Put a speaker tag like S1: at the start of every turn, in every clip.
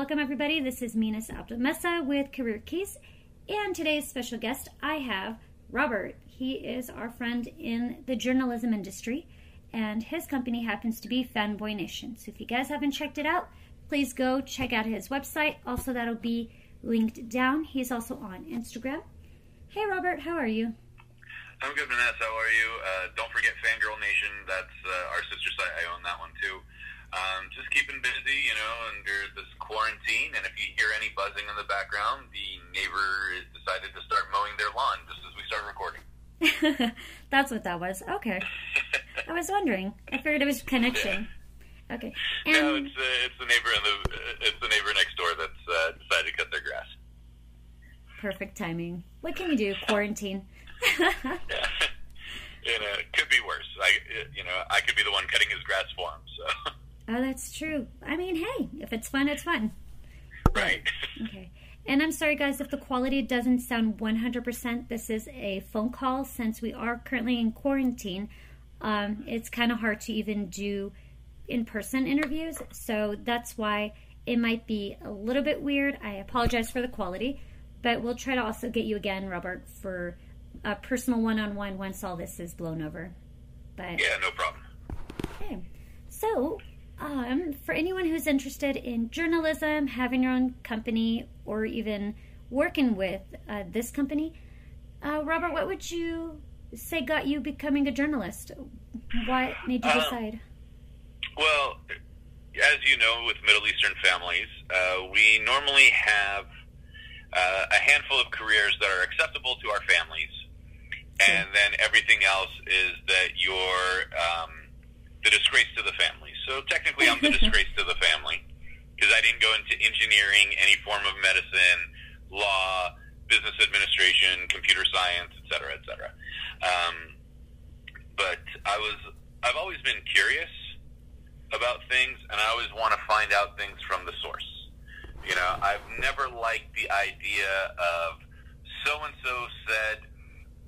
S1: Welcome, everybody. This is Minas Abdelmessa with Career Keys. And today's special guest, I have Robert. He is our friend in the journalism industry, and his company happens to be Fanboy Nation. So if you guys haven't checked it out, please go check out his website. Also, that'll be linked down. He's also on Instagram. Hey, Robert, how are you?
S2: I'm good, Vanessa. How are you? Uh, don't forget Fangirl Nation. That's uh, our sister site. I own that one too. Um, just keeping busy, you know, under this quarantine. And if you hear any buzzing in the background, the neighbor has decided to start mowing their lawn just as we start recording.
S1: That's what that was. Okay. I was wondering. I figured it was connection. Okay. And
S2: no, it's uh, it's the neighbor in the uh, it's the neighbor next door that's uh, decided to cut their grass.
S1: perfect timing. What can you do? Quarantine.
S2: Yeah. you know, it could be worse. I you know I could be the one cutting his grass for him. So
S1: Oh, that's true. I mean, hey, if it's fun, it's fun.
S2: right.
S1: Okay. And I'm sorry, guys, if the quality doesn't sound 100%. This is a phone call since we are currently in quarantine. Um, it's kind of hard to even do in person interviews. So that's why it might be a little bit weird. I apologize for the quality, but we'll try to also get you again, Robert, for a personal one on one once all this is blown over. But
S2: Yeah, no problem.
S1: Okay. So, um, for anyone who's interested in journalism, having your own company, or even working with uh, this company, uh, Robert, what would you say got you becoming a journalist? What made you
S2: Um,
S1: decide?
S2: Well, as you know, with Middle Eastern families, uh, we normally have uh, a handful of careers that are acceptable to our families, and then everything else is that you're um, the disgrace to the family. So technically, I'm the disgrace to the family because I didn't go into engineering, any form of medicine, law, business administration, computer science, et cetera, et cetera. Um, but I was, I've always been curious about things, and I always want to find out things from the source. You know, I've never liked the idea of so and so said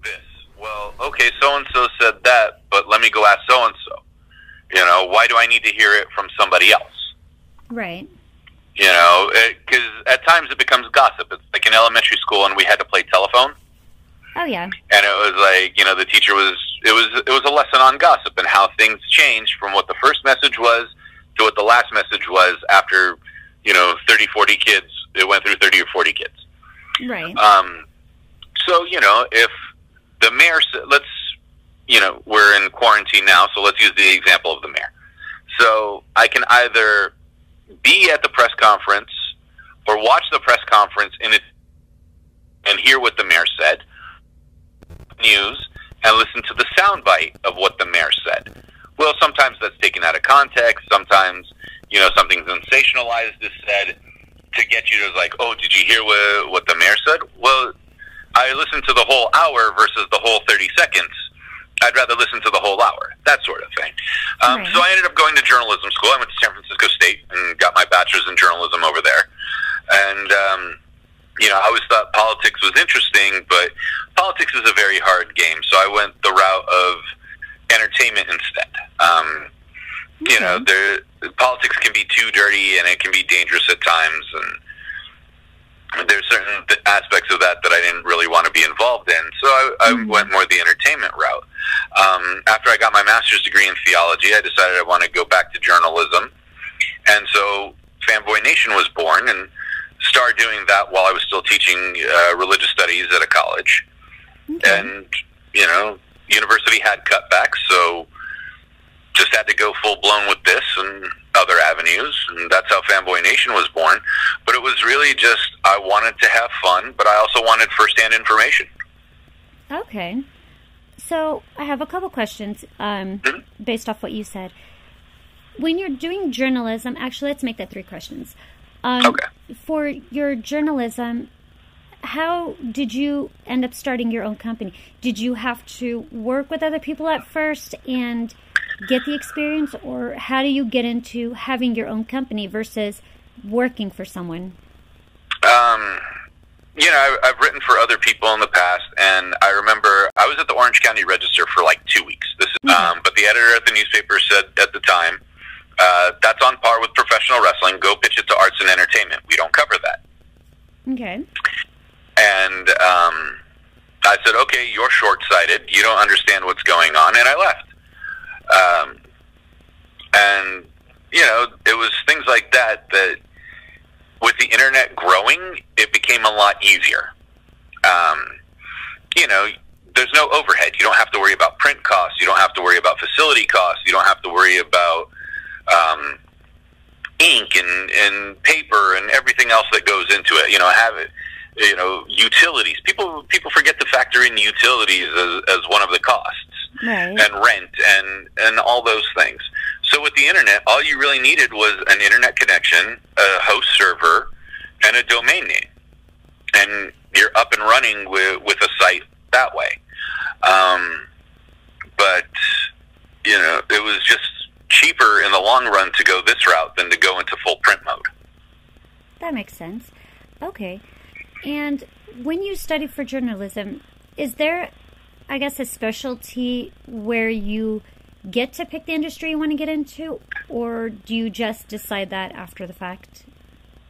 S2: this. Well, okay, so and so said that, but let me go ask so and so. You know, why do I need to hear it from somebody else?
S1: Right.
S2: You know, because at times it becomes gossip. It's like in elementary school, and we had to play telephone
S1: Oh, yeah.
S2: and it was like you know the teacher was it was it was a lesson on gossip and how things changed from what the first message was to what the last message was after you know 30 40 kids it went through 30 or 40 kids
S1: Right.
S2: um so you know if the mayor let's you know we're in quarantine now so let's use the example of the mayor so i can either be at the press conference or watch the press conference in it and hear what the mayor said news and listen to the soundbite of what the mayor said. Well, sometimes that's taken out of context. Sometimes, you know, something sensationalized is said to get you to like, oh, did you hear what, what the mayor said? Well, I listened to the whole hour versus the whole 30 seconds. I'd rather listen to the whole hour, that sort of thing. Um,
S1: Right.
S2: So I ended up going to journalism school. I went to San Francisco State and got my bachelor's in journalism over there. And, um, you know, I always thought politics was interesting, but politics is a very hard game. So I went the route of entertainment instead. Um, You know, there politics can be too dirty and it can be dangerous at times, and there's certain th- aspects of that that I didn't really want to be involved in. So I, I
S1: Mhm.
S2: went more the entertainment route. Um, after I got my master's degree in theology, I decided I want to go back to journalism, and so Fanboy Nation was born, and started doing that while I was still teaching uh, religious studies at a college
S1: Okay.
S2: and you know university had cutbacks so just had to go full blown with this and other avenues and that's how fanboy nation was born but it was really just i wanted to have fun but i also wanted firsthand information
S1: Okay. So I have a couple questions um,
S2: Mhm.
S1: based off what you said. When you're doing journalism, actually, let's make that three questions. Um,
S2: Okay.
S1: For your journalism, how did you end up starting your own company? Did you have to work with other people at first and get the experience, or how do you get into having your own company versus working for someone?
S2: um, you know I, i've written for other people in the past and i remember i was at the orange county register for like two weeks this is,
S1: Mhm.
S2: um, but the editor at the newspaper said at the time uh, that's on par with professional wrestling. Go pitch it to arts and entertainment. We don't cover that.
S1: Okay.
S2: And um, I said, okay, you're short sighted. You don't understand what's going on. And I left. Um, and, you know, it was things like that that with the internet growing, it became a lot easier. Um, you know, there's no overhead. You don't have to worry about print costs. You don't have to worry about facility costs. You don't have to worry about um, ink and, and paper and everything else that goes into it. You know, have it. You know, utilities. People people forget to factor in utilities as, as one of the costs,
S1: Right.
S2: and rent and and all those things. So with the internet, all you really needed was an internet connection, a host server, and a domain name, and you're up and running with with a site that way. Um, but you know, it was just cheaper in the long run to go this route than to go into full print mode.
S1: That makes sense. Okay. And when you study for journalism, is there, I guess, a specialty where you get to pick the industry you want to get into, or do you just decide that after the fact?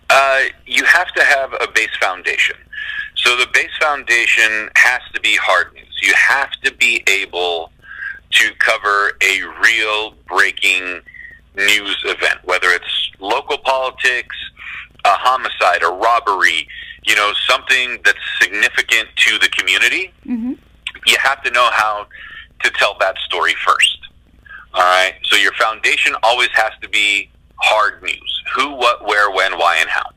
S2: Uh, you have to have a base foundation. So the base foundation has to be hard news. You have to be able to cover a real breaking news event, whether it's local politics, a homicide, a robbery, you know, something that's significant to the community.
S1: Mm-hmm.
S2: You have to know how to tell that story first. All right. So your foundation always has to be hard news: who, what, where, when, why, and how.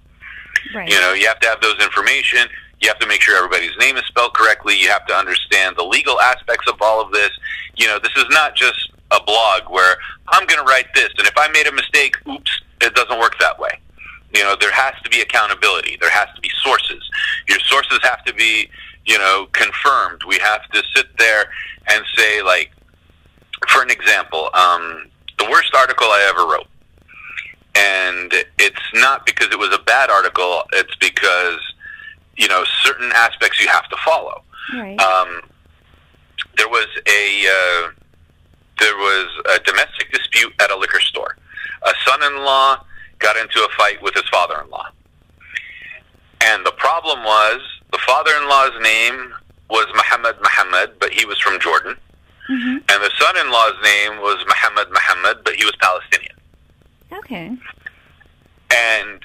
S1: Right.
S2: You know, you have to have those information. You have to make sure everybody's name is spelled correctly. You have to understand the legal aspects of all of this. You know, this is not just a blog where I'm going to write this, and if I made a mistake, oops, it doesn't work that way. You know, there has to be accountability. There has to be sources. Your sources have to be, you know, confirmed. We have to sit there and say, like, for an example, um, the worst article I ever wrote and it's not because it was a bad article. It's because you know certain aspects you have to follow.
S1: Right.
S2: Um, there was a uh, there was a domestic dispute at a liquor store. A son-in-law got into a fight with his father-in-law, and the problem was the father-in-law's name was Muhammad Muhammad, but he was from Jordan,
S1: hmm
S2: and the son-in-law's name was Muhammad Muhammad, but he was Palestinian.
S1: Okay.
S2: and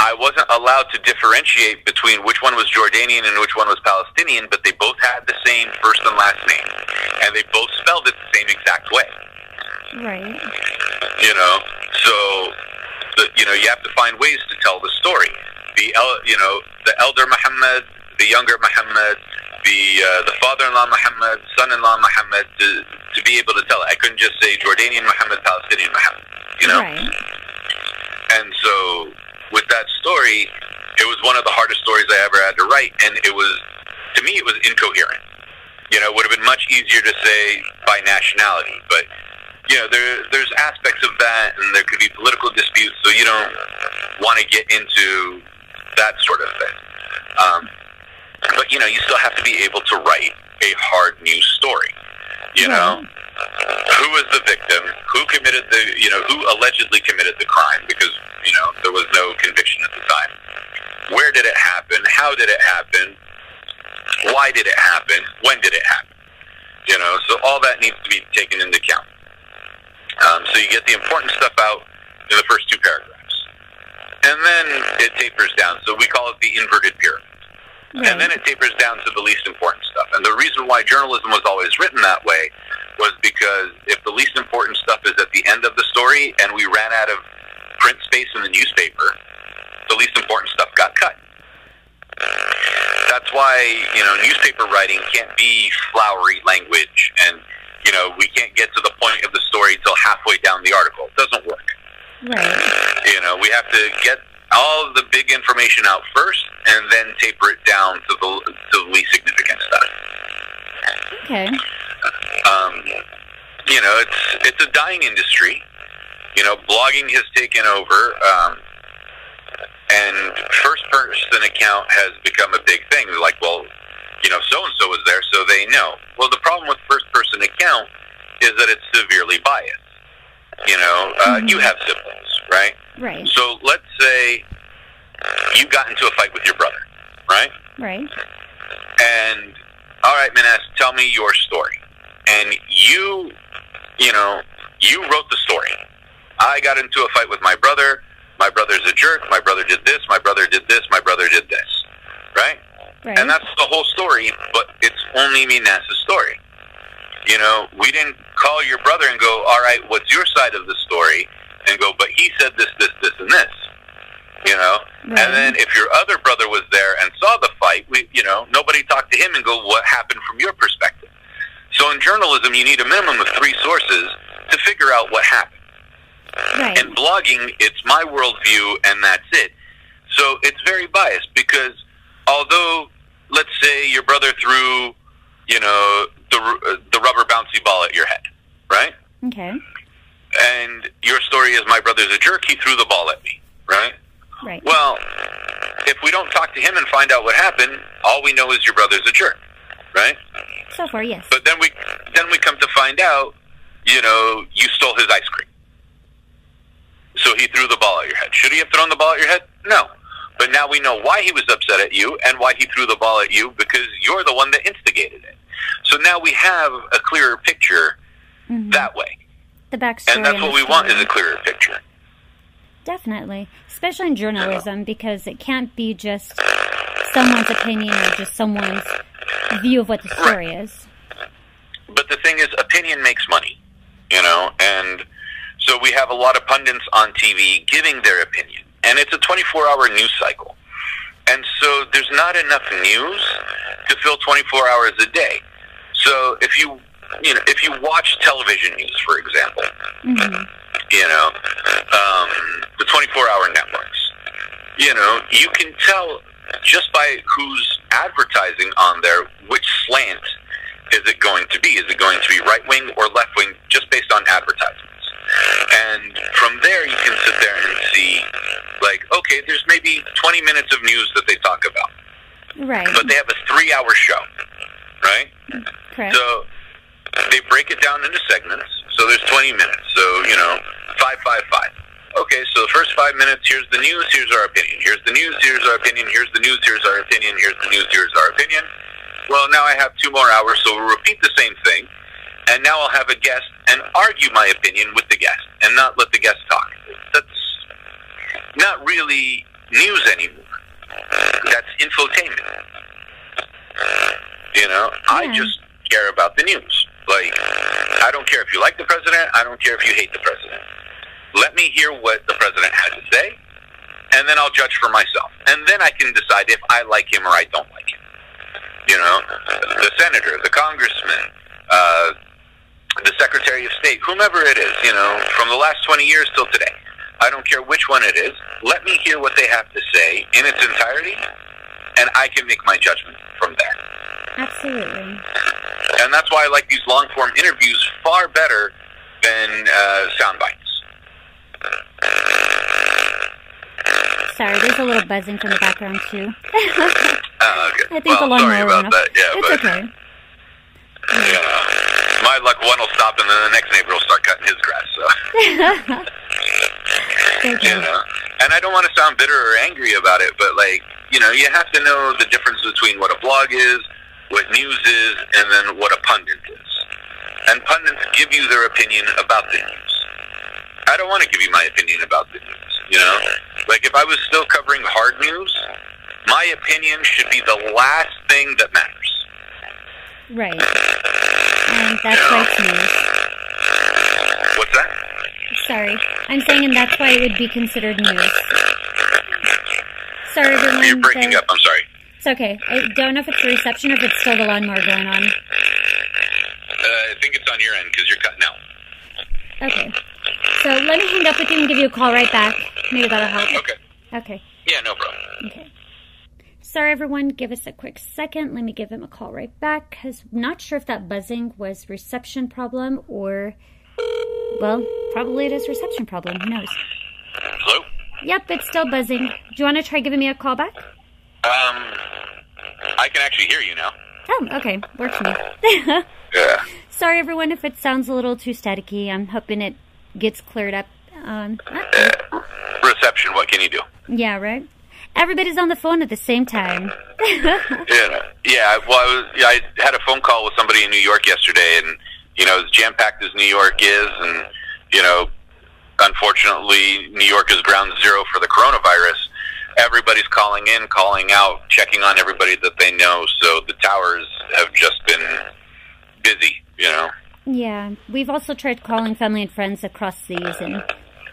S2: I wasn't allowed to differentiate between which one was Jordanian and which one was Palestinian, but they both had the same first and last name, and they both spelled it the same exact way.
S1: Right.
S2: You know, so the, you know you have to find ways to tell the story. The el, you know the elder Muhammad, the younger Muhammad, the uh, the father-in-law Muhammad, son-in-law Muhammad, to, to be able to tell it. I couldn't just say Jordanian Muhammad, Palestinian Muhammad. You know.
S1: Right.
S2: And so, with that story, it was one of the hardest stories I ever had to write, and it was, to me, it was incoherent. You know, it would have been much easier to say by nationality, but you know, there there's aspects of that, and there could be political disputes, so you don't want to get into that sort of thing. Um, but you know, you still have to be able to write a hard news story. You know, who was the victim? Who committed the, you know, who allegedly committed the crime? Because, you know, there was no conviction at the time. Where did it happen? How did it happen? Why did it happen? When did it happen? You know, so all that needs to be taken into account. Um, so you get the important stuff out in the first two paragraphs. And then it tapers down. So we call it the inverted pyramid. And then it tapers down to the least important stuff. And the reason why journalism was always written that way was because if the least important stuff is at the end of the story and we ran out of print space in the newspaper, the least important stuff got cut. That's why, you know, newspaper writing can't be flowery language and, you know, we can't get to the point of the story till halfway down the article. It doesn't work.
S1: Right.
S2: You know, we have to get all the big information out first and then taper it down to the, to the least significant stuff.
S1: Okay.
S2: um, you know, it's it's a dying industry. You know, blogging has taken over, um, and first person account has become a big thing. Like, well, you know, so and so was there, so they know. Well, the problem with first person account is that it's severely biased. You know, uh, you have siblings, right?
S1: Right.
S2: So let's say you got into a fight with your brother, right?
S1: Right.
S2: And all right, Minas, tell me your story. And you, you know, you wrote the story. I got into a fight with my brother. My brother's a jerk. My brother did this. My brother did this. My brother did this. Right?
S1: Right.
S2: And that's the whole story, but it's only Minas' story. You know, we didn't call your brother and go, all right, what's your side of the story? And go, but he said this, this, this, and this. You know?
S1: Right.
S2: And then if your other brother was there and saw the fight, we, you know, nobody talked to him and go, what happened from your perspective? So in journalism, you need a minimum of three sources to figure out what happened.
S1: right.
S2: And blogging, it's my worldview, and that's it. So it's very biased because although, let's say your brother threw, you know, the the rubber bouncy ball at your head, right?
S1: okay.
S2: And your story is my brother's a jerk. He threw the ball at me, right?
S1: Right.
S2: Well, if we don't talk to him and find out what happened, all we know is your brother's a jerk, right?
S1: so far, yes.
S2: But then we then we come to find out, you know, you stole his ice cream. So he threw the ball at your head. Should he have thrown the ball at your head? No. But now we know why he was upset at you and why he threw the ball at you because you're the one that instigated. So now we have a clearer picture
S1: Mhm.
S2: that way.
S1: the backstory.
S2: And that's what we want is a clearer picture.
S1: Definitely, especially in journalism, because it can't be just someone's opinion or just someone's view of what the story is.
S2: But the thing is, opinion makes money, you know, and so we have a lot of pundits on TV giving their opinion, and it's a 24-hour news cycle, and so there's not enough news to fill 24 hours a day. So if you, you know, if you watch television news, for example,
S1: hmm
S2: you know, um, the 24-hour networks, you know, you can tell just by who's advertising on there which slant is it going to be. Is it going to be right wing or left wing, just based on advertisements? And from there, you can sit there and see, like, okay, there's maybe 20 minutes of news that they talk about,
S1: Right.
S2: but they have a three-hour show, right?
S1: Correct.
S2: So they break it down into segments. So there's 20 minutes. So, you know, five, five, five. Okay, so the first five minutes, here's the news, here's our opinion. Here's the news, here's our opinion. Here's the news, here's our opinion. Here's the news, here's our opinion. Well, now I have two more hours, so we'll repeat the same thing. And now I'll have a guest and argue my opinion with the guest and not let the guest talk. That's not really news anymore. That's infotainment. You know, I just care about the news. Like, I don't care if you like the president. I don't care if you hate the president. Let me hear what the president has to say, and then I'll judge for myself. And then I can decide if I like him or I don't like him. You know, the senator, the congressman, uh, the secretary of state, whomever it is, you know, from the last 20 years till today. I don't care which one it is. Let me hear what they have to say in its entirety, and I can make my judgment from there.
S1: Absolutely.
S2: And that's why I like these long form interviews far better than uh, sound bites.
S1: Sorry, there's a little buzzing from the background too.
S2: Uh, okay.
S1: I think
S2: well,
S1: the lawnmower
S2: sorry about
S1: off.
S2: that. Yeah,
S1: it's
S2: but
S1: okay.
S2: know, my luck, one will stop, and then the next neighbor will start cutting his grass. So
S1: It's
S2: you know, and I don't want to sound bitter or angry about it, but like you know, you have to know the difference between what a blog is, what news is, and then what a pundit is. And pundits give you their opinion about the news. I don't want to give you my opinion about the news. You know, like if I was still covering hard news, my opinion should be the last thing that matters.
S1: Right. And that's why it's news.
S2: What's that?
S1: Sorry. I'm saying, and that's why it would be considered news. Sorry, everyone.
S2: You're breaking
S1: the-
S2: up. I'm sorry.
S1: It's okay. I don't know if it's the reception or if it's still the lawnmower going on.
S2: Uh, I think it's on your end because you're cutting out.
S1: Okay. So let me hang up with you and give you a call right back. Maybe that'll help.
S2: Okay.
S1: Okay.
S2: Yeah, no problem.
S1: Okay. Sorry, everyone. Give us a quick second. Let me give him a call right back because I'm not sure if that buzzing was reception problem or, well, probably it is reception problem. Who knows?
S2: Hello. Yep, it's still buzzing. Do you want to try giving me a call back? Um, I can actually hear you now.
S1: Oh, okay. Works for me.
S2: Yeah.
S1: Sorry, everyone, if it sounds a little too staticky. I'm hoping it gets cleared up. Um,
S2: uh, reception. What can you do?
S1: Yeah, right. Everybody's on the phone at the same time.
S2: yeah, yeah. Well, I was. Yeah, I had a phone call with somebody in New York yesterday, and you know, as jam packed as New York is, and you know, unfortunately, New York is ground zero for the coronavirus. Everybody's calling in, calling out, checking on everybody that they know. So the towers have just been busy, you know.
S1: Yeah, we've also tried calling family and friends across seas, and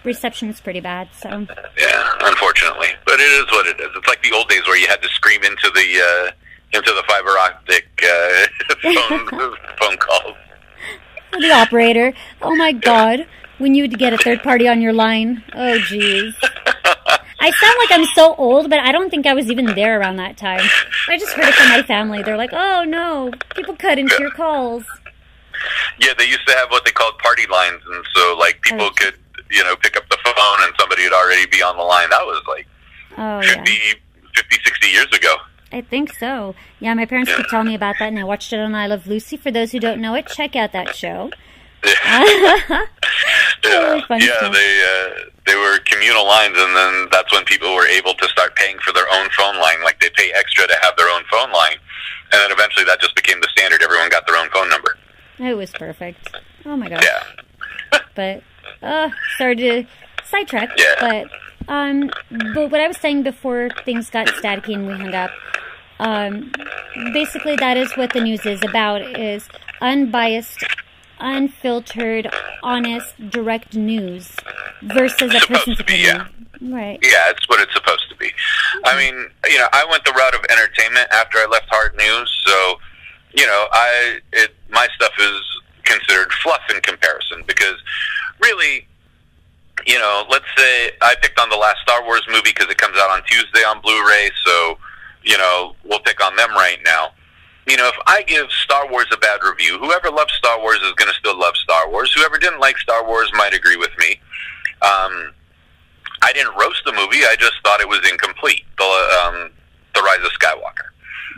S1: reception is pretty bad. So
S2: yeah, unfortunately, but it is what it is. It's like the old days where you had to scream into the uh, into the fiber optic uh, phone phone calls.
S1: The operator. Oh my god, when you would get a third party on your line. Oh jeez. I sound like I'm so old, but I don't think I was even there around that time. I just heard it from my family. They're like, "Oh no, people cut into your calls."
S2: Yeah, they used to have what they called party lines, and so like people oh. could, you know, pick up the phone and somebody would already be on the line. That was like oh, 50, yeah. 50, 60 years ago.
S1: I think so. Yeah, my parents yeah. keep telling me about that, and I watched it on I Love Lucy. For those who don't know it, check out that show.
S2: yeah, yeah, yeah they uh, they were communal lines, and then that's when people were able to start paying for their own phone line. Like they pay extra to have their own phone line, and then eventually that just became the standard. Everyone got their own phone number.
S1: It was perfect. Oh my gosh. Yeah. but uh, sorry to sidetrack. Yeah. But um, but what I was saying before things got staticky and we hung up. Um, basically, that is what the news is about: is unbiased unfiltered, honest, direct news versus a person's opinion.
S2: Yeah. Right. Yeah, it's what it's supposed to be. I mean, you know, I went the route of entertainment after I left hard news, so you know, I it my stuff is considered fluff in comparison because really you know, let's say I picked on the last Star Wars movie because it comes out on Tuesday on Blu-ray, so you know we'll pick on them right now you know, if I give Star Wars a bad review, whoever loves Star Wars is going to still love Star Wars. Whoever didn't like Star Wars might agree with me. Um, I didn't roast the movie. I just thought it was incomplete. The um, the Rise of Skywalker.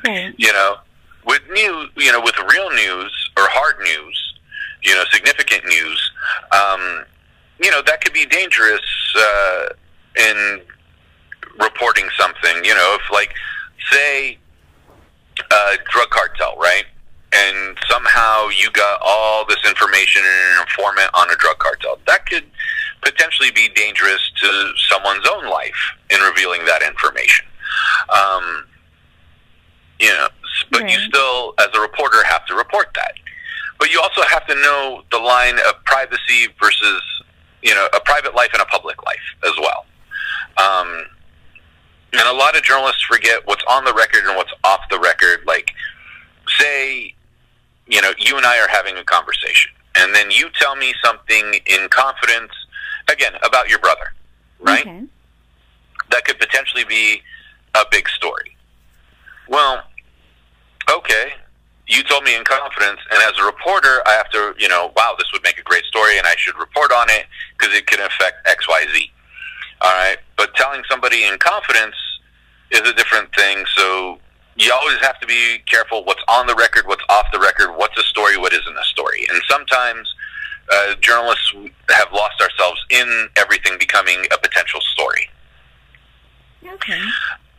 S1: Right.
S2: You know, with new, you know, with real news or hard news, you know, significant news. Um, you know, that could be dangerous uh, in reporting something. You know, if like say uh, drug cartel, right? And somehow you got all this information in an informant on a drug cartel. That could potentially be dangerous to someone's own life in revealing that information. Um, you know, but right. you still, as a reporter, have to report that. But you also have to know the line of privacy versus, you know, a private life and a public life as well. Um, and a lot of journalists forget what's on the record and what's off the record. Like, say, you know, you and I are having a conversation, and then you tell me something in confidence, again, about your brother, right? Okay. That could potentially be a big story. Well, okay, you told me in confidence, and as a reporter, I have to, you know, wow, this would make a great story, and I should report on it because it can affect X, Y, Z. All right, but telling somebody in confidence is a different thing. So you always have to be careful what's on the record, what's off the record, what's a story, what isn't a story. And sometimes uh, journalists have lost ourselves in everything becoming a potential story.
S1: Okay.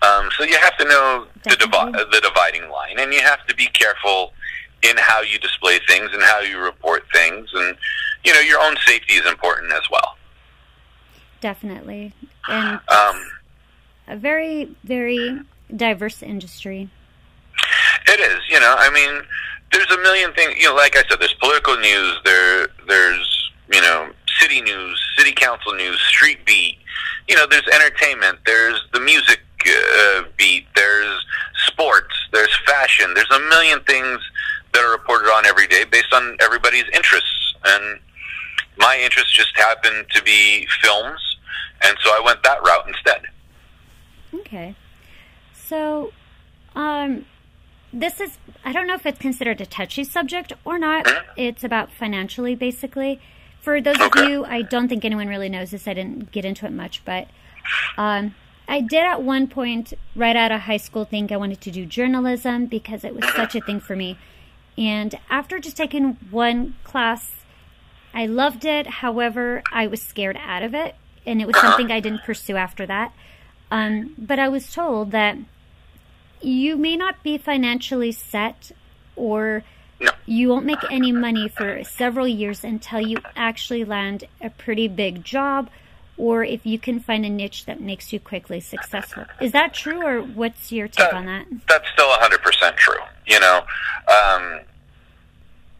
S2: Um, so you have to know the, divi- the dividing line, and you have to be careful in how you display things and how you report things, and you know your own safety is important as well.
S1: Definitely. And um, a very, very diverse industry.
S2: It is. You know, I mean, there's a million things. You know, like I said, there's political news. There, there's you know, city news, city council news, street beat. You know, there's entertainment. There's the music uh, beat. There's sports. There's fashion. There's a million things that are reported on every day based on everybody's interests. And my interests just happened to be films and so I went that route instead.
S1: Okay. So, um, this is, I don't know if it's considered a touchy subject or not. Mm-hmm. It's about financially, basically. For those okay. of you, I don't think anyone really knows this. I didn't get into it much, but um, I did at one point, right out of high school, think I wanted to do journalism because it was such a thing for me. And after just taking one class I loved it. However, I was scared out of it, and it was something I didn't pursue after that. Um, but I was told that you may not be financially set, or
S2: No.
S1: you won't make any money for several years until you actually land a pretty big job, or if you can find a niche that makes you quickly successful. Is that true, or what's your take
S2: Uh,
S1: on that?
S2: That's still 100% true. You know, um,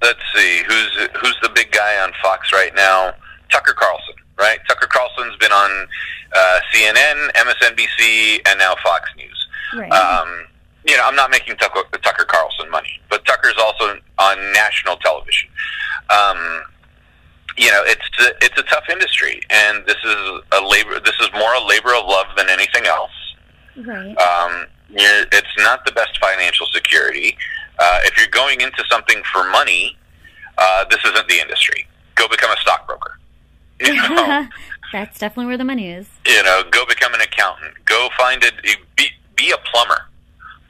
S2: let's see who's who's the big guy on Fox right now? Tucker Carlson, right? Tucker Carlson's been on uh, CNN, MSNBC, and now Fox News.
S1: Right.
S2: Um, you know, I'm not making Tucker, Tucker Carlson money, but Tucker's also on national television. Um, you know, it's it's a tough industry, and this is a labor. This is more a labor of love than anything else.
S1: right.
S2: Um, it's not the best financial security. Uh, if you're going into something for money, uh, this isn't the industry. Go become a stockbroker. You know,
S1: That's definitely where the money is.
S2: you know, go become an accountant. Go find it. Be, be a plumber.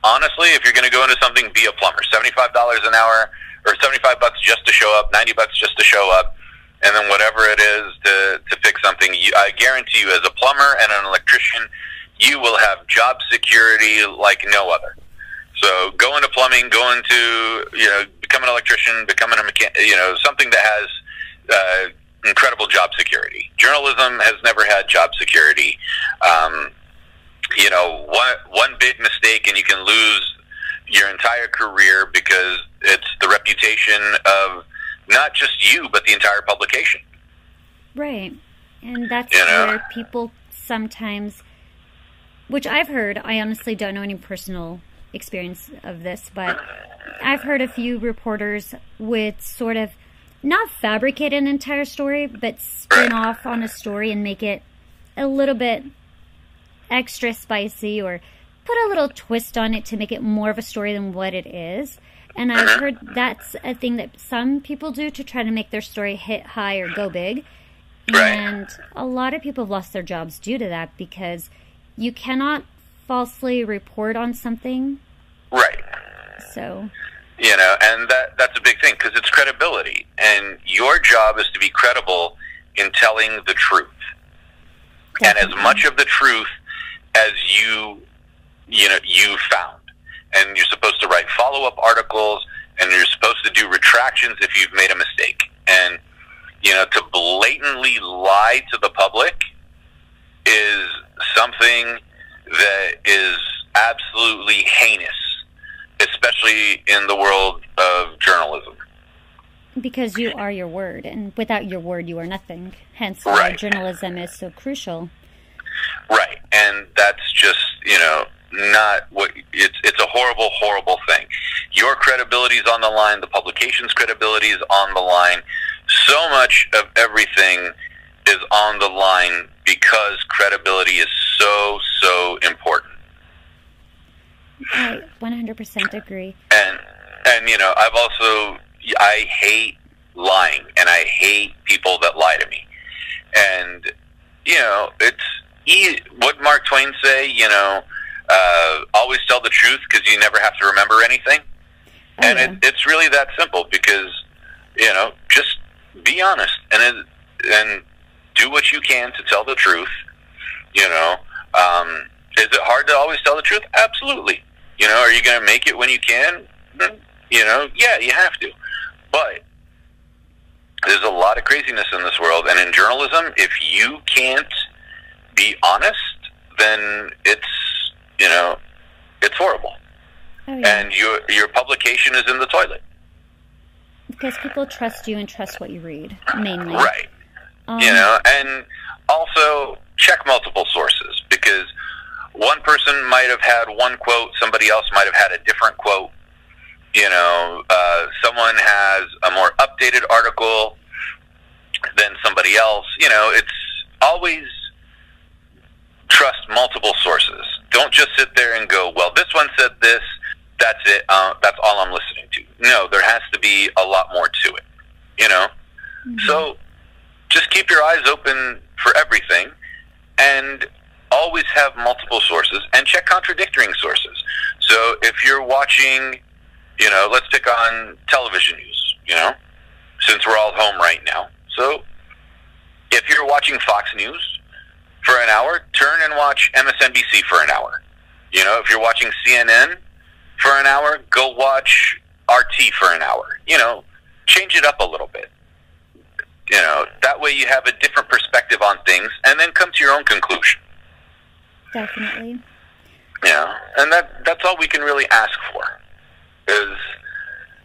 S2: Honestly, if you're going to go into something, be a plumber. Seventy-five dollars an hour, or seventy-five bucks just to show up, ninety bucks just to show up, and then whatever it is to to fix something. You, I guarantee you, as a plumber and an electrician, you will have job security like no other. So go into plumbing, go into you know, become an electrician, becoming a mechanic, you know, something that has uh, incredible job security. Journalism has never had job security. Um, you know, one one big mistake and you can lose your entire career because it's the reputation of not just you but the entire publication.
S1: Right. And that's
S2: You know?
S1: where people sometimes, which I've heard, I honestly don't know any personal experience of this, but I've heard a few reporters with sort of not fabricate an entire story, but spin off on a story and make it a little bit extra spicy or put a little twist on it to make it more of a story than what it is. And I've uh-huh. heard that's a thing that some people do to try to make their story hit high or go big. And a lot of people have lost their jobs due to that because you cannot falsely report on something.
S2: Right.
S1: So,
S2: you know and that that's a big thing because it's credibility and your job is to be credible in telling the truth and as much of the truth as you you know you found and you're supposed to write follow-up articles and you're supposed to do retractions if you've made a mistake and you know to blatantly lie to the public is something that is absolutely heinous especially in the world of journalism
S1: because you are your word, and without your word, you are nothing. Hence, why
S2: Right.
S1: journalism is so crucial.
S2: Right, and that's just you know not what it's. It's a horrible, horrible thing. Your credibility is on the line. The publication's credibility is on the line. So much of everything is on the line because credibility is so so important.
S1: I 100% agree.
S2: And and you know I've also I hate lying and I hate people that lie to me. And you know it's e- what Mark Twain say. You know, uh, always tell the truth because you never have to remember anything.
S1: Oh,
S2: and
S1: yeah.
S2: it, it's really that simple because you know just be honest and it, and do what you can to tell the truth. You know, um, is it hard to always tell the truth? Absolutely. You know, are you going to make it when you can? Mm, You know, yeah, you have to. But there's a lot of craziness in this world, and in journalism, if you can't be honest, then it's you know, it's horrible,
S1: oh, yeah.
S2: and your your publication is in the toilet.
S1: because people trust you and trust what you read, mainly.
S2: Right.
S1: Um,
S2: you know and also check multiple sources because one person might have had one quote somebody else might have had a different quote. You know uh, someone has a more updated article than somebody else. You know it's always trust multiple sources. Don't just sit there and go well this one said this that's it uh, that's all i'm listening to. No there has to be a lot more to it you know?
S1: Mhm.
S2: so just keep your eyes open for everything and always have multiple sources and check contradicting sources. So if you're watching, you know, let's pick on television news, you know, since we're all home right now. So if you're watching Fox News for an hour, turn and watch MSNBC for an hour. You know, if you're watching CNN for an hour, go watch RT for an hour. You know, change it up a little bit. You know, way you have a different perspective on things and then come to your own conclusion.
S1: Definitely.
S2: Yeah, and that that's all we can really ask for. Is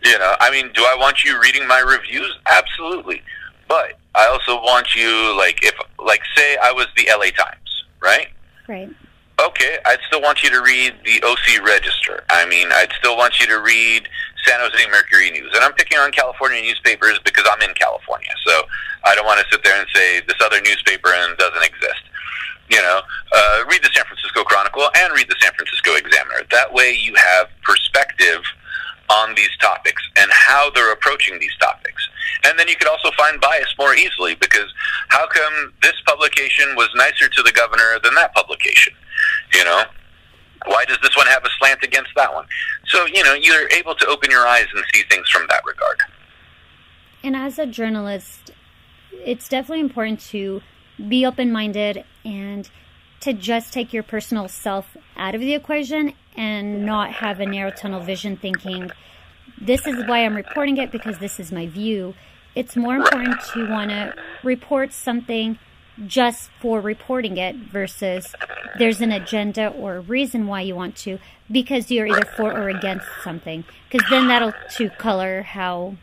S2: you know, I mean, do I want you reading my reviews? Absolutely. But I also want you like if like say I was the LA Times, right?
S1: Right.
S2: Okay, I'd still want you to read the OC Register. I mean, I'd still want you to read San Jose Mercury News. And I'm picking on California newspapers because I'm in California. So I don't want to sit there and say this other newspaper doesn't exist. You know, uh, read the San Francisco Chronicle and read the San Francisco Examiner. That way you have perspective on these topics and how they're approaching these topics. And then you could also find bias more easily because how come this publication was nicer to the governor than that publication? You know, why does this one have a slant against that one? So, you know, you're able to open your eyes and see things from that regard.
S1: And as a journalist, it's definitely important to be open minded and to just take your personal self out of the equation and not have a narrow tunnel vision thinking, this is why I'm reporting it because this is my view. It's more important to want to report something just for reporting it versus there's an agenda or a reason why you want to because you're either for or against something. Because then that'll to color how,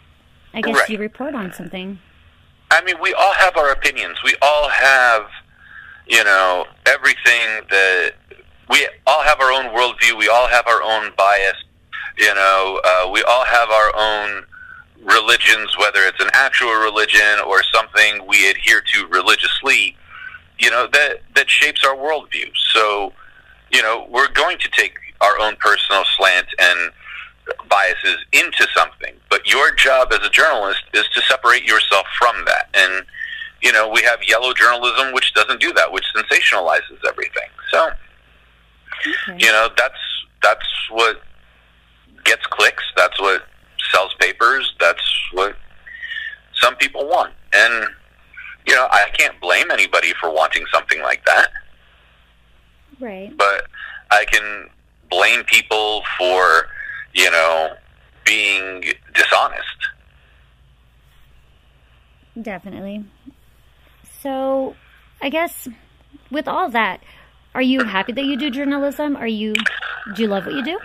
S1: I guess,
S2: Right.
S1: you report on something.
S2: I mean, we all have our opinions. We all have, you know, everything that we all have our own worldview. We all have our own bias. You know, uh, we all have our own religions, whether it's an actual religion or something we adhere to religiously. You know that that shapes our worldview. So, you know, we're going to take our own personal slant and biases into something. But your job as a journalist is to separate yourself from that. And, you know, we have yellow journalism, which doesn't do that, which sensationalizes everything. So,
S1: Okay.
S2: you know, that's that's what gets clicks. That's what sells papers. That's what some people want. And, you know, I can't blame anybody for wanting something like that
S1: Right.
S2: but I can blame people for, you know, being dishonest.
S1: Definitely. So, I guess with all that, are you happy that you do journalism? Are you do you love what you do?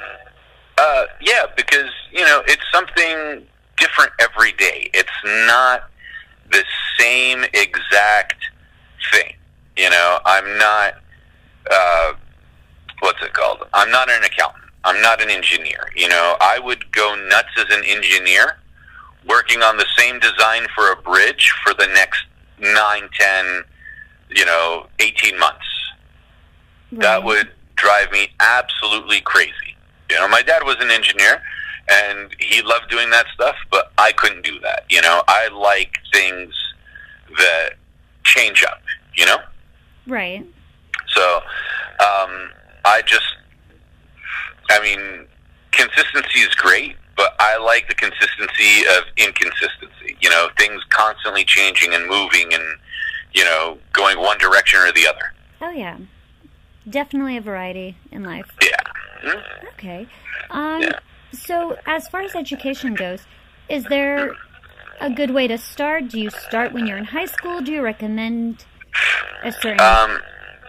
S2: Uh, yeah, because you know it's something different every day. It's not the same exact thing. You know, I'm not. Uh, what's it called? I'm not an accountant. I'm not an engineer. You know, I would go nuts as an engineer working on the same design for a bridge for the next nine, ten, you know, eighteen months. That would drive me absolutely crazy. You know, my dad was an engineer and he loved doing that stuff, but I couldn't do that. You know, I like things that change up, you know?
S1: Right.
S2: So, um, I just, I mean, consistency is great, but I like the consistency of inconsistency. You know, things constantly changing and moving and, you know, going one direction or the other.
S1: Oh yeah. Definitely a variety in life.
S2: Yeah.
S1: Okay. Um
S2: Yeah.
S1: so as far as education goes, is there a good way to start? Do you start when you're in high school? Do you recommend a certain
S2: Um,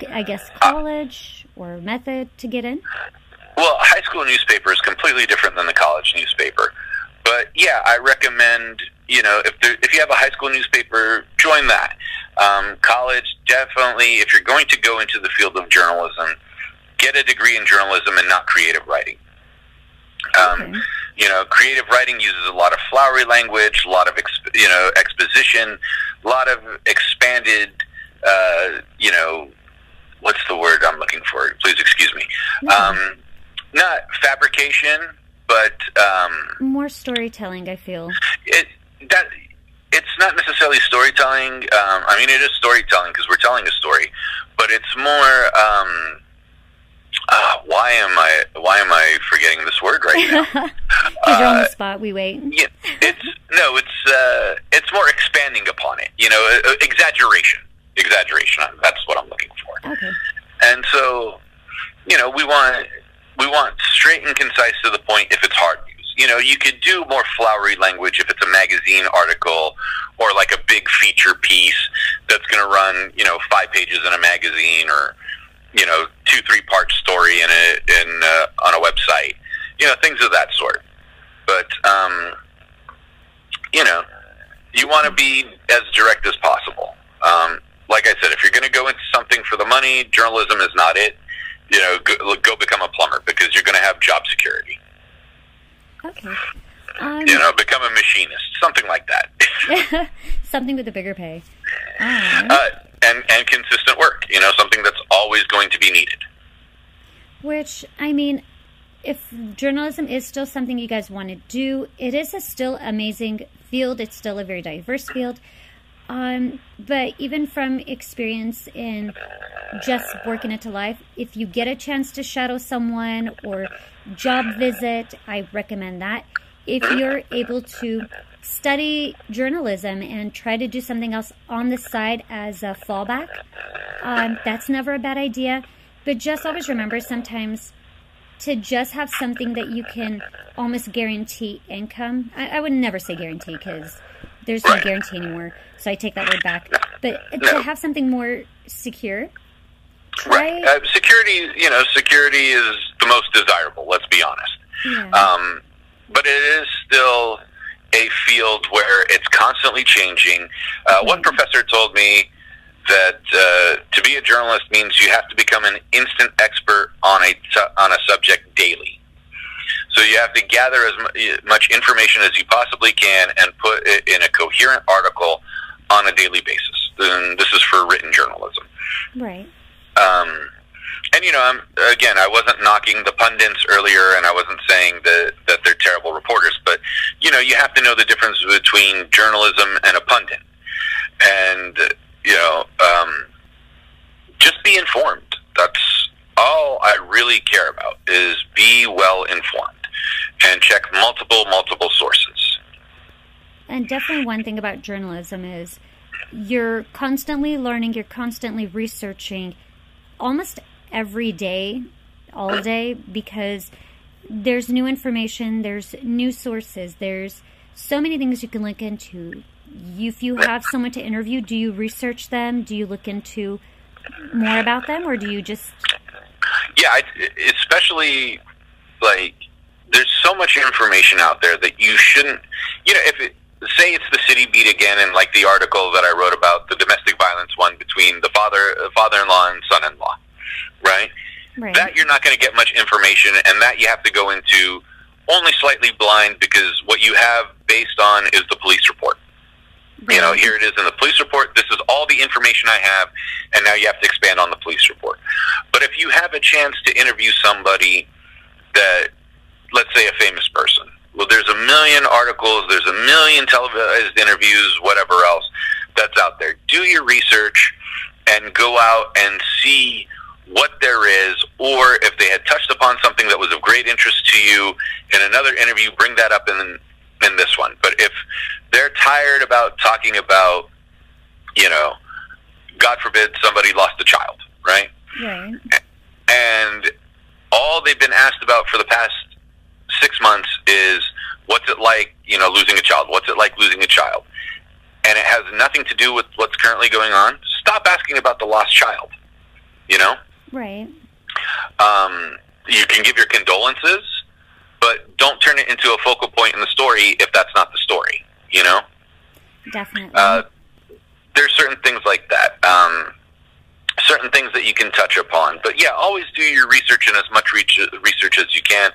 S1: I guess college or method to get in?
S2: Well, high school newspaper is completely different than the college newspaper. But yeah, I recommend you know if there, if you have a high school newspaper, join that. Um, college, definitely. If you're going to go into the field of journalism, get a degree in journalism and not creative writing. Um,
S1: Okay.
S2: You know, creative writing uses a lot of flowery language, a lot of exp- you know exposition, a lot of expanded. Uh, you know, what's the word I'm looking for? Please excuse me.
S1: No.
S2: Um, not fabrication, but um,
S1: More storytelling, I feel.
S2: it that it's not necessarily storytelling. Um, I mean, it is storytelling because we're telling a story, but it's more. Um, uh, why am I why am I forgetting this word right now?
S1: Because you're on the spot, we wait.
S2: Yeah, it's no, it's uh, it's more expanding upon it. You know, uh, exaggeration, exaggeration. That's what I'm looking for.
S1: Okay.
S2: And so, you know, we want we want straight and concise to the point. If it's hard news, you know, you could do more flowery language if it's a magazine article or like a big feature piece that's going to run, you know, five pages in a magazine or you know, two three part story in a in uh, on a website. You know, things of that sort. But um, you know, you want to be as direct as possible. Um, like I said, if you're going to go into something for the money, journalism is not it. You know, go, go become a plumber because you're going to have job security.
S1: Okay. Um,
S2: you know, become a machinist, something like that.
S1: something with a bigger pay.
S2: Uh, and and consistent work. You know, something that's always going to be needed.
S1: Which I mean, if journalism is still something you guys want to do, it is a still amazing field. It's still a very diverse field. Um, but even from experience in just working it to life, if you get a chance to shadow someone or job visit, I recommend that. If you're able to study journalism and try to do something else on the side as a fallback, um, that's never a bad idea. But just always remember sometimes to just have something that you can almost guarantee income. I, I would never say guarantee because there's no guarantee anymore. So I take that word back. But
S2: No.
S1: to have something more secure.
S2: Right. Uh, security, you know, security is the most desirable. Let's be honest.
S1: Yeah.
S2: Um, but it is still a field where it's constantly changing. Uh, One professor told me that uh, to be a journalist means you have to become an instant expert on a su- on a subject daily. So you have to gather as mu- much information as you possibly can and put it in a coherent article on a daily basis. And this is for written journalism.
S1: right.
S2: Um, and you know, I'm, again, I wasn't knocking the pundits earlier, and I wasn't saying that that they're terrible reporters, but you know, you have to know the difference between journalism and a pundit, and you know, um, just be informed. That's all I really care about is be well informed and check multiple multiple sources.
S1: And definitely one thing about journalism is you're constantly learning, you're constantly researching almost every day, all day, because there's new information, there's new sources, there's so many things you can look into. If you have someone to interview, do you research them? Do you look into more about them, or do you just
S2: yeah, especially like there's so much information out there that you shouldn't. You know, if it, say it's the city beat again, and like the article that I wrote about the domestic violence one between the father, father-in-law, and son-in-law, right?
S1: right?
S2: That you're not going to get much information, and that you have to go into only slightly blind because what you have based on is the police report. You know, here it is in the police report. This is all the information I have, and now you have to expand on the police report. But if you have a chance to interview somebody that, let's say, a famous person, well, there's a million articles, there's a million televised interviews, whatever else that's out there. Do your research and go out and see what there is, or if they had touched upon something that was of great interest to you in another interview, bring that up in in this one. But if they're tired about talking about, you know, God forbid somebody lost a child, right?
S1: right,
S2: And all they've been asked about for the past six months is what's it like, you know, losing a child? What's it like losing a child? And it has nothing to do with what's currently going on. Stop asking about the lost child. You know,
S1: right,
S2: um, you can give your condolences, but don't turn it into a focal point in the story if that's not the story. You know,
S1: definitely.
S2: uh, there's certain things like that. Um, certain things that you can touch upon. But yeah, always do your research and as much research as you can,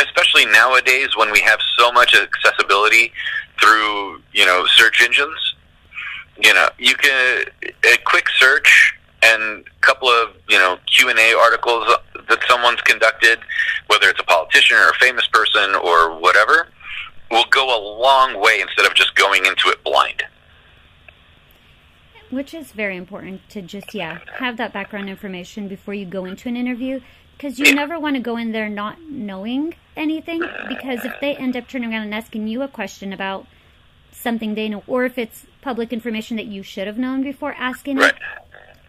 S2: especially nowadays when we have so much accessibility through, you know, search engines. You know, you can a quick search and a couple of, you know, Q&A articles that someone's conducted, whether it's a politician or a famous person or whatever, will go a long way instead of just going into it blind.
S1: Which is very important to just, yeah, have that background information before you go into an interview. Because you never want to go in there not knowing anything. Because if they end up turning around and asking you a question about something they know, or if it's public information that you should have known before asking
S2: Right.
S1: it,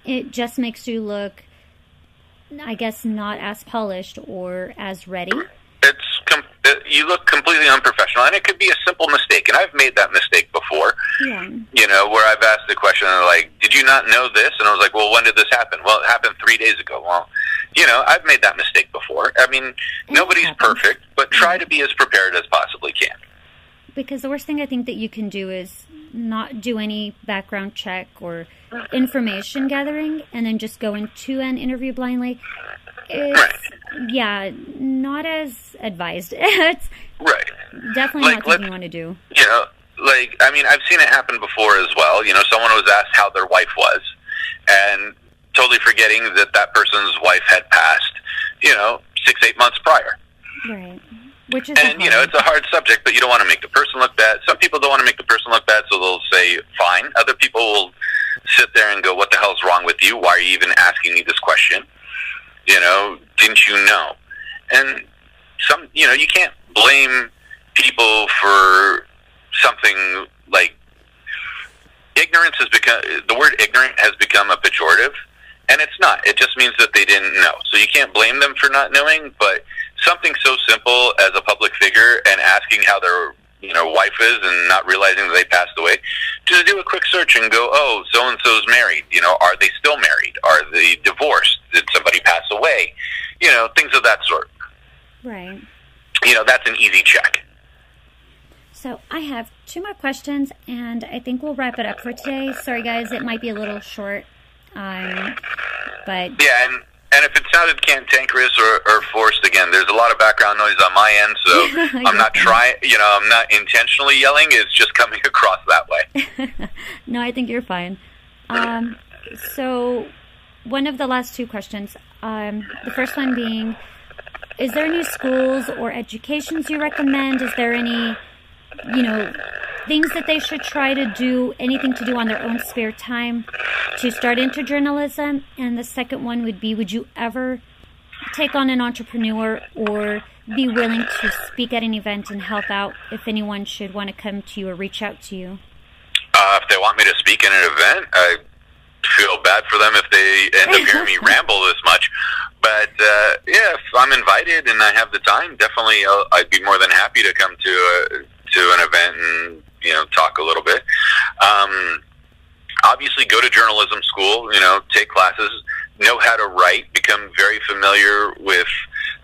S1: it just makes you look, I guess, not as polished or as ready.
S2: It's com- you look completely unprofessional, and it could be a simple mistake. And I've made that mistake before.
S1: Yeah.
S2: You know, where I've asked the question, and they're like, "Did you not know this?" And I was like, "Well, when did this happen?" Well, it happened three days ago. Well, you know, I've made that mistake before. I mean, nobody's perfect, but try to be as prepared as possibly can.
S1: Because the worst thing I think that you can do is not do any background check or information gathering and then just go into an interview blindly. It's, yeah, not as advised. it's
S2: Right.
S1: definitely
S2: Like,
S1: not something you want to do.
S2: you know, like I mean, I've seen it happen before as well. You know, someone was asked how their wife was, and totally forgetting that that person's wife had passed. You know, six eight months prior.
S1: Right. Which is
S2: And you know, it's a hard subject, but you don't want to make the person look bad. Some people don't want to make the person look bad, so they'll say fine. Other people will sit there and go, "What the hell's wrong with you? Why are you even asking me this question? You know, didn't you know?" And some, you know, you can't blame people for something like ignorance has become the word ignorant has become a pejorative and it's not it just means that they didn't know so you can't blame them for not knowing but something so simple as a public figure and asking how their you know wife is and not realizing that they passed away just do a quick search and go oh so and so's married you know are they still married? Are they divorced? Did somebody pass away? You know things of that sort.
S1: Right.
S2: you know that's an easy check.
S1: So I have two more questions, and I think we'll wrap it up for today. Sorry, guys, it might be a little short, um, but
S2: Yeah, and and if it sounded cantankerous or, or forced, again, there's a lot of background noise on my end, so I'm not trying. You know, I'm not intentionally yelling. It's just coming across that way.
S1: no, I think you're fine. Um, so, one of the last two questions. Um, the first one being, is there any schools or educations you recommend? Is there any, you know, things that they should try to do, anything to do on their own spare time to start into journalism? And the second one would be, would you ever take on an entrepreneur or be willing to speak at an event and help out if anyone should want to come to you or reach out to you?
S2: Uh, if they want me to speak in an event, I feel bad for them if they end up hearing me ramble this much. But uh, yeah, if I'm invited and I have the time, definitely I'll, I'd be more than happy to come to a, to an event and you know talk a little bit. Um, obviously, go to journalism school. You know, take classes, know how to write, become very familiar with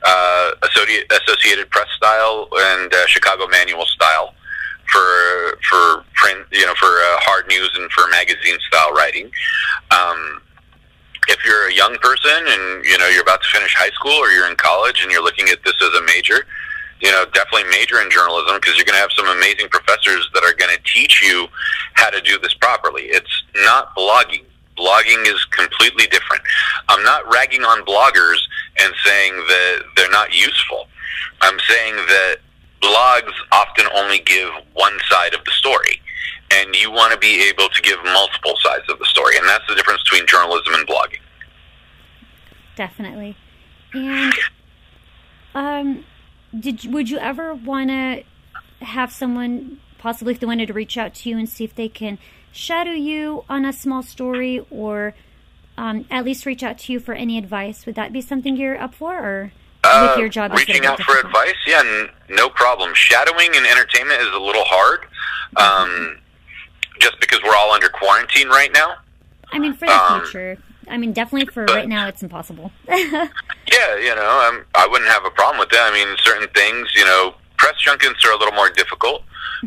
S2: uh, Associated, Press style and uh, Chicago Manual style for for print, you know, for uh, hard news and for magazine style writing. Um, if you're a young person and you know you're about to finish high school or you're in college and you're looking at this as a major, you know, definitely major in journalism because you're going to have some amazing professors that are going to teach you how to do this properly. It's not blogging. Blogging is completely different. I'm not ragging on bloggers and saying that they're not useful. I'm saying that blogs often only give one side of the story. And you want to be able to give multiple sides of the story. And that's the difference between journalism and blogging.
S1: Definitely. And um, did would you ever want to have someone possibly if they wanted to reach out to you and see if they can shadow you on a small story or um, at least reach out to you for any advice? Would that be something you're up for, or with your job? is
S2: reaching out for advice, yeah, n- no problem. Shadowing in entertainment is a little hard, um, just because we're all under quarantine right now.
S1: I mean, for the
S2: um,
S1: future. I mean, definitely for
S2: but-
S1: right now, it's impossible.
S2: Yeah, you know, um, I wouldn't have a problem with that. I mean, certain things, you know, press junkets are a little more difficult,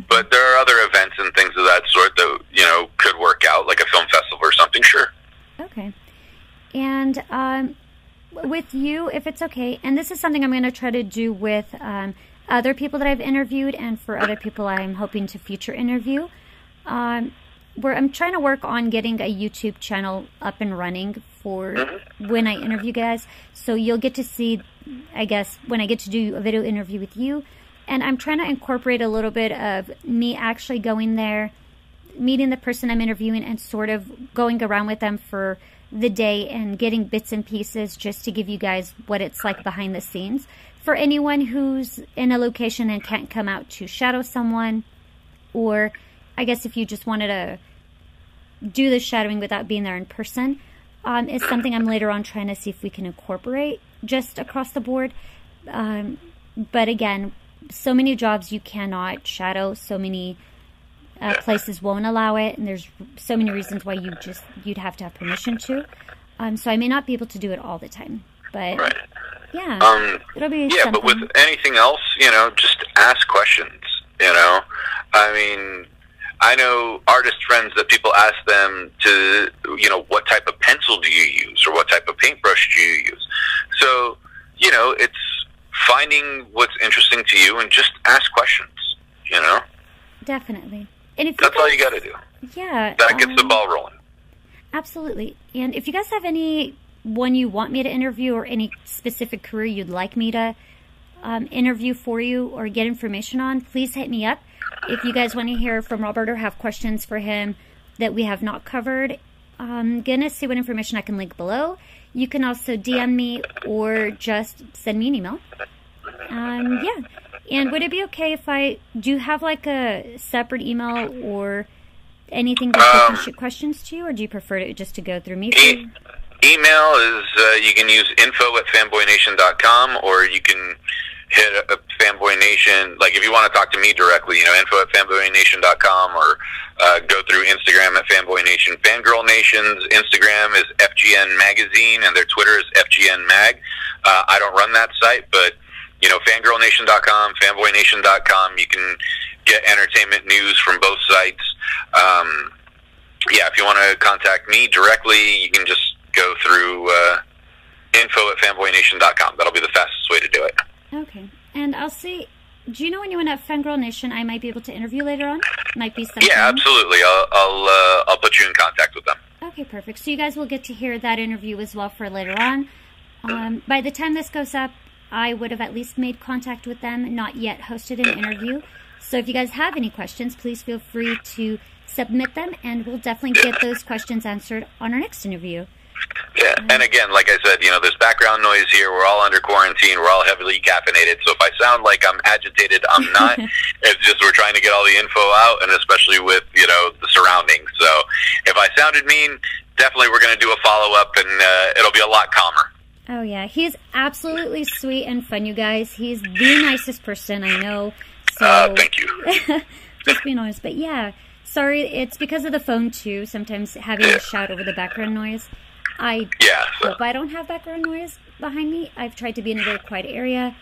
S2: but there are other events and things of that sort that you know could work out, like a film festival or something. Sure.
S1: Okay. And um, with you, if it's okay, and this is something I'm going to try to do with um, other people that I've interviewed and for other people I'm hoping to future interview, um, where I'm trying to work on getting a YouTube channel up and running for when I interview guys. So you'll get to see, I guess, when I get to do a video interview with you. And I'm trying to incorporate a little bit of me actually going there meeting the person I'm interviewing and sort of going around with them for the day and getting bits and pieces just to give you guys what it's like behind the scenes. For anyone who's in a location and can't come out to shadow someone, or I guess if you just wanted to do the shadowing without being there in person, um, is something I'm later on trying to see if we can incorporate just across the board. Um, but again, so many jobs you cannot shadow, so many uh, places won't allow it, and there's so many reasons why you just you'd have to have permission to. Um, so I may not be able to do it all the time, but
S2: Right.
S1: yeah,
S2: Um,
S1: it'll be
S2: yeah,
S1: something.
S2: but with anything else, you know, just ask questions. You know, I mean, I know artist friends that people ask them to, you know, what type of pencil do you use or what type of paintbrush do you use. So, you know, it's finding what's interesting to you and just ask questions. You know,
S1: Definitely. And if
S2: that's all you got to do.
S1: Yeah,
S2: That gets the
S1: um,
S2: ball rolling.
S1: Absolutely. And if you guys have any one you want me to interview or any specific career you'd like me to um, interview for you or get information on, please hit me up. If you guys want to hear from Robert or have questions for him that we have not covered, I'm going to see what information I can link below. You can also DM me or just send me an email. Um, yeah. And would it be okay if I do you have like a separate email or anything that
S2: Um,
S1: can shoot questions to you, or do you prefer it just to go through me?
S2: E- email is uh, you can use info at fanboynation.com or you can hit a, fanboy nation like if you want to talk to me directly you know info at fanboynation.com or uh, go through instagram at fanboy nation fangirl nation's instagram is fgn magazine and their twitter is fgn mag uh, i don't run that site but you know fangirlnation.com fanboynation.com you can get entertainment news from both sites um, yeah, if you want to contact me directly, you can just go through uh, info at fanboynation.com. That'll be the fastest way to do it.
S1: Okay. And I'll see. Do you know anyone at Fangirl Nation I might be able to interview later on? Might be something.
S2: Yeah, absolutely. I'll I'll, uh, I'll put you in contact with them.
S1: Okay, perfect. So you guys will get to hear that interview as well for later on. Um, by the time this goes up, I would have at least made contact with them, not yet hosted an interview. So if you guys have any questions, please feel free to submit them, and we'll definitely get those questions answered on our next interview.
S2: Yeah, and again, like I said, you know, there's background noise here. We're all under quarantine. We're all heavily caffeinated. So if I sound like I'm agitated, I'm not. it's just we're trying to get all the info out, and especially with you know the surroundings. So if I sounded mean, definitely we're going to do a follow up, and uh, it'll be a lot calmer.
S1: Oh yeah, he's absolutely sweet and fun, you guys. He's the nicest person I know. So
S2: Uh, thank you.
S1: just being honest, but yeah, sorry, it's because of the phone too. Sometimes having to shout over the background noise. I
S2: Yeah. So.
S1: hope I don't have background noise behind me. I've tried to be in a very quiet area,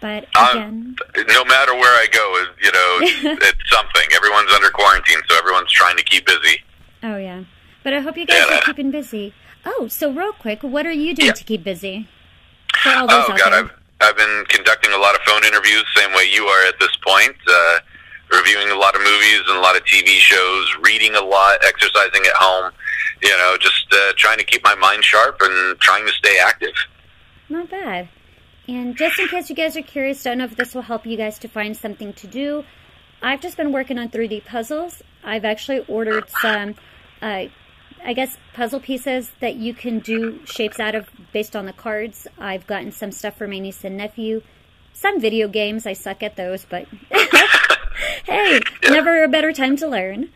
S1: but
S2: Um,
S1: again,
S2: no matter where I go, you know, it's something. Everyone's under quarantine, so everyone's trying to keep busy.
S1: oh yeah. But I hope you guys
S2: Yeah.
S1: are keeping busy. Oh, so real quick, what are you doing
S2: Yeah.
S1: to keep busy? For all those
S2: Oh
S1: out
S2: God,
S1: there.
S2: I've I've been conducting a lot of phone interviews, same way you are at this point. Uh, reviewing a lot of movies and a lot of TV shows, reading a lot, exercising at home. You know, just uh, trying to keep my mind sharp and trying to stay active.
S1: Not bad. And just in case you guys are curious, don't know if this will help you guys to find something to do. I've just been working on 3D puzzles. I've actually ordered some, uh, I guess, puzzle pieces that you can do shapes out of based on the cards. I've gotten some stuff for my niece and nephew. Some video games. I suck at those, but hey, never a better time to learn.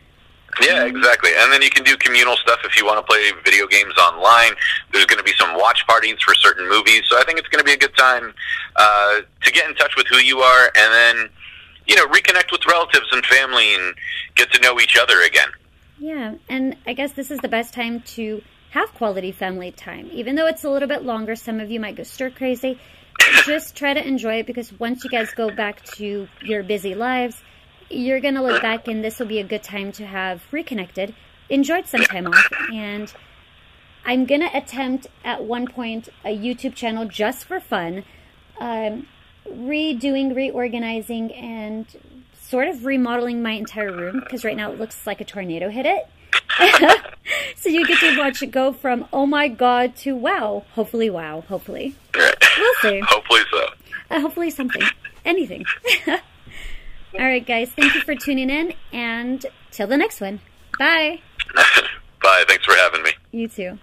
S2: Yeah, exactly. And then you can do communal stuff if you want to play video games online. There's going to be some watch parties for certain movies, so I think it's going to be a good time uh, to get in touch with who you are, and then you know reconnect with relatives and family and get to know each other again.
S1: Yeah, and I guess this is the best time to have quality family time. Even though it's a little bit longer, some of you might go stir crazy. Just try to enjoy it because once you guys go back to your busy lives, you're going to look back and this will be a good time to have reconnected, enjoyed some time off, and I'm going to attempt at one point a YouTube channel just for fun, um, redoing, reorganizing, and sort of remodeling my entire room because right now it looks like a tornado hit it. so you get to watch it go from oh my god to wow. Hopefully, wow. Hopefully, we'll see.
S2: Hopefully so.
S1: Uh, hopefully, something, anything. All right, guys. Thank you for tuning in, and till the next one. Bye.
S2: Bye. Thanks for having me.
S1: You too.